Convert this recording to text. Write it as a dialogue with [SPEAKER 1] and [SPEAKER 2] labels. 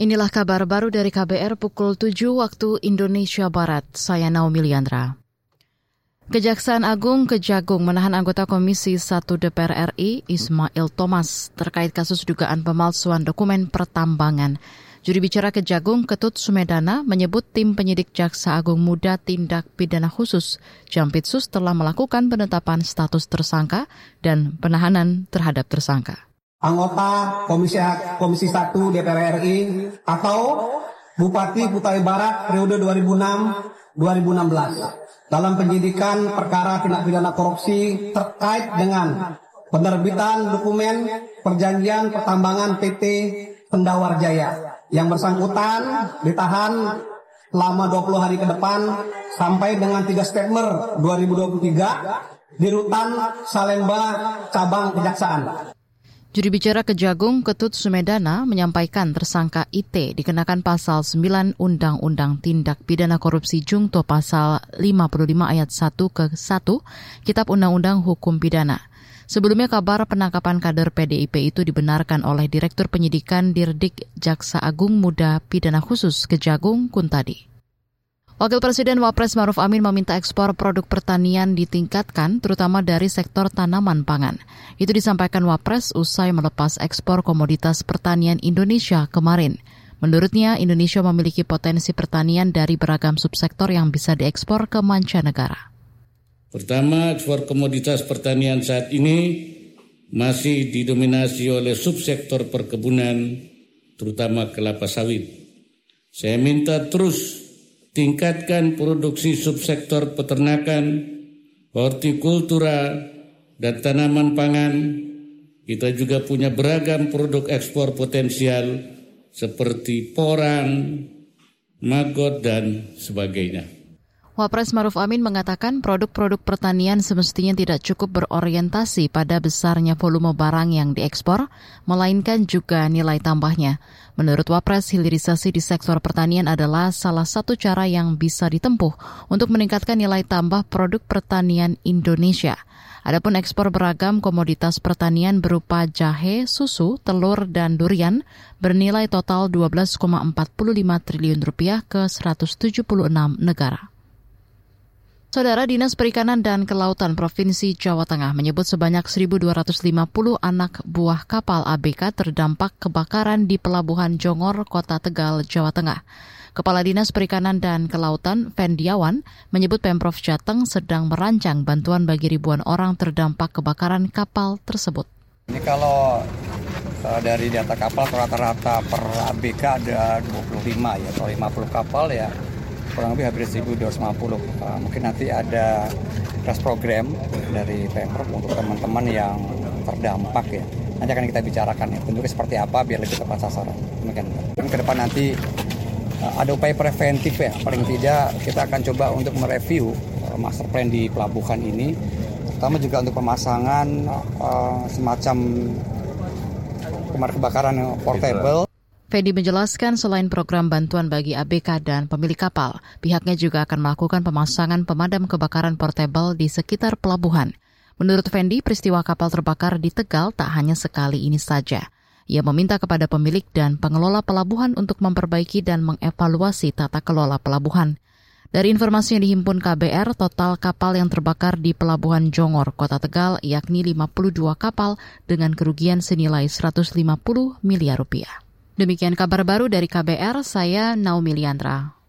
[SPEAKER 1] Inilah kabar baru dari KBR pukul 7 waktu Indonesia Barat. Saya Naomi Liandra. Kejaksaan Agung Kejagung menahan anggota Komisi 1 DPR RI Ismail Thomas terkait kasus dugaan pemalsuan dokumen pertambangan. Juri bicara Kejagung Ketut Sumedana menyebut tim penyidik Jaksa Agung Muda Tindak Pidana Khusus Jampitsus telah melakukan penetapan status tersangka dan penahanan terhadap tersangka
[SPEAKER 2] anggota Komisi Komisi 1 DPR RI atau Bupati Kutai Barat periode 2006-2016 dalam penyidikan perkara tindak pidana korupsi terkait dengan penerbitan dokumen perjanjian pertambangan PT Pendawar Jaya yang bersangkutan ditahan selama 20 hari ke depan sampai dengan 3 September 2023 di Rutan Salemba Cabang Kejaksaan.
[SPEAKER 1] Juri bicara Kejagung Ketut Sumedana menyampaikan tersangka IT dikenakan pasal 9 Undang-Undang Tindak Pidana Korupsi Jungto pasal 55 ayat 1 ke 1 Kitab Undang-Undang Hukum Pidana. Sebelumnya kabar penangkapan kader PDIP itu dibenarkan oleh Direktur Penyidikan Dirdik Jaksa Agung Muda Pidana Khusus Kejagung Kuntadi. Wakil Presiden Wapres Maruf Amin meminta ekspor produk pertanian ditingkatkan, terutama dari sektor tanaman pangan. Itu disampaikan Wapres usai melepas ekspor komoditas pertanian Indonesia kemarin. Menurutnya, Indonesia memiliki potensi pertanian dari beragam subsektor yang bisa diekspor ke mancanegara.
[SPEAKER 3] Pertama, ekspor komoditas pertanian saat ini masih didominasi oleh subsektor perkebunan, terutama kelapa sawit. Saya minta terus tingkatkan produksi subsektor peternakan, hortikultura, dan tanaman pangan. Kita juga punya beragam produk ekspor potensial seperti porang, maggot, dan sebagainya.
[SPEAKER 1] Wapres Maruf Amin mengatakan produk-produk pertanian semestinya tidak cukup berorientasi pada besarnya volume barang yang diekspor, melainkan juga nilai tambahnya. Menurut Wapres, hilirisasi di sektor pertanian adalah salah satu cara yang bisa ditempuh untuk meningkatkan nilai tambah produk pertanian Indonesia. Adapun ekspor beragam komoditas pertanian berupa jahe, susu, telur, dan durian bernilai total 12,45 triliun rupiah ke 176 negara. Saudara Dinas Perikanan dan Kelautan Provinsi Jawa Tengah menyebut sebanyak 1.250 anak buah kapal ABK terdampak kebakaran di Pelabuhan Jongor, Kota Tegal, Jawa Tengah. Kepala Dinas Perikanan dan Kelautan, Fendiawan, menyebut Pemprov Jateng sedang merancang bantuan bagi ribuan orang terdampak kebakaran kapal tersebut.
[SPEAKER 4] Ini kalau uh, dari data kapal rata-rata per ABK ada 25 ya, atau 50 kapal ya kurang lebih hampir 1250. Uh, mungkin nanti ada press program dari Pemprov untuk teman-teman yang terdampak ya. Nanti akan kita bicarakan ya, bentuknya seperti apa biar lebih tepat sasaran. Mungkin ke depan nanti uh, ada upaya preventif ya. Paling tidak kita akan coba untuk mereview uh, master plan di pelabuhan ini, terutama juga untuk pemasangan uh, semacam pemadam kebakaran portable.
[SPEAKER 1] Fendi menjelaskan selain program bantuan bagi ABK dan pemilik kapal, pihaknya juga akan melakukan pemasangan pemadam kebakaran portable di sekitar pelabuhan. Menurut Fendi, peristiwa kapal terbakar di Tegal tak hanya sekali ini saja. Ia meminta kepada pemilik dan pengelola pelabuhan untuk memperbaiki dan mengevaluasi tata kelola pelabuhan. Dari informasi yang dihimpun KBR, total kapal yang terbakar di Pelabuhan Jongor, Kota Tegal, yakni 52 kapal dengan kerugian senilai 150 miliar rupiah. Demikian kabar baru dari KBR, saya Naomi Liandra.